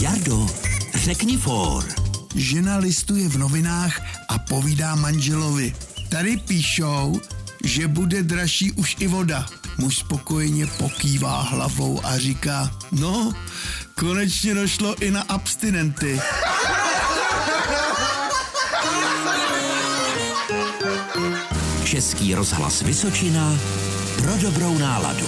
Jardo, řekni for. Žena listuje v novinách a povídá manželovi. Tady píšou, že bude dražší už i voda. Muž spokojeně pokývá hlavou a říká, no, konečně došlo i na abstinenty. Český rozhlas Vysočina pro dobrou náladu.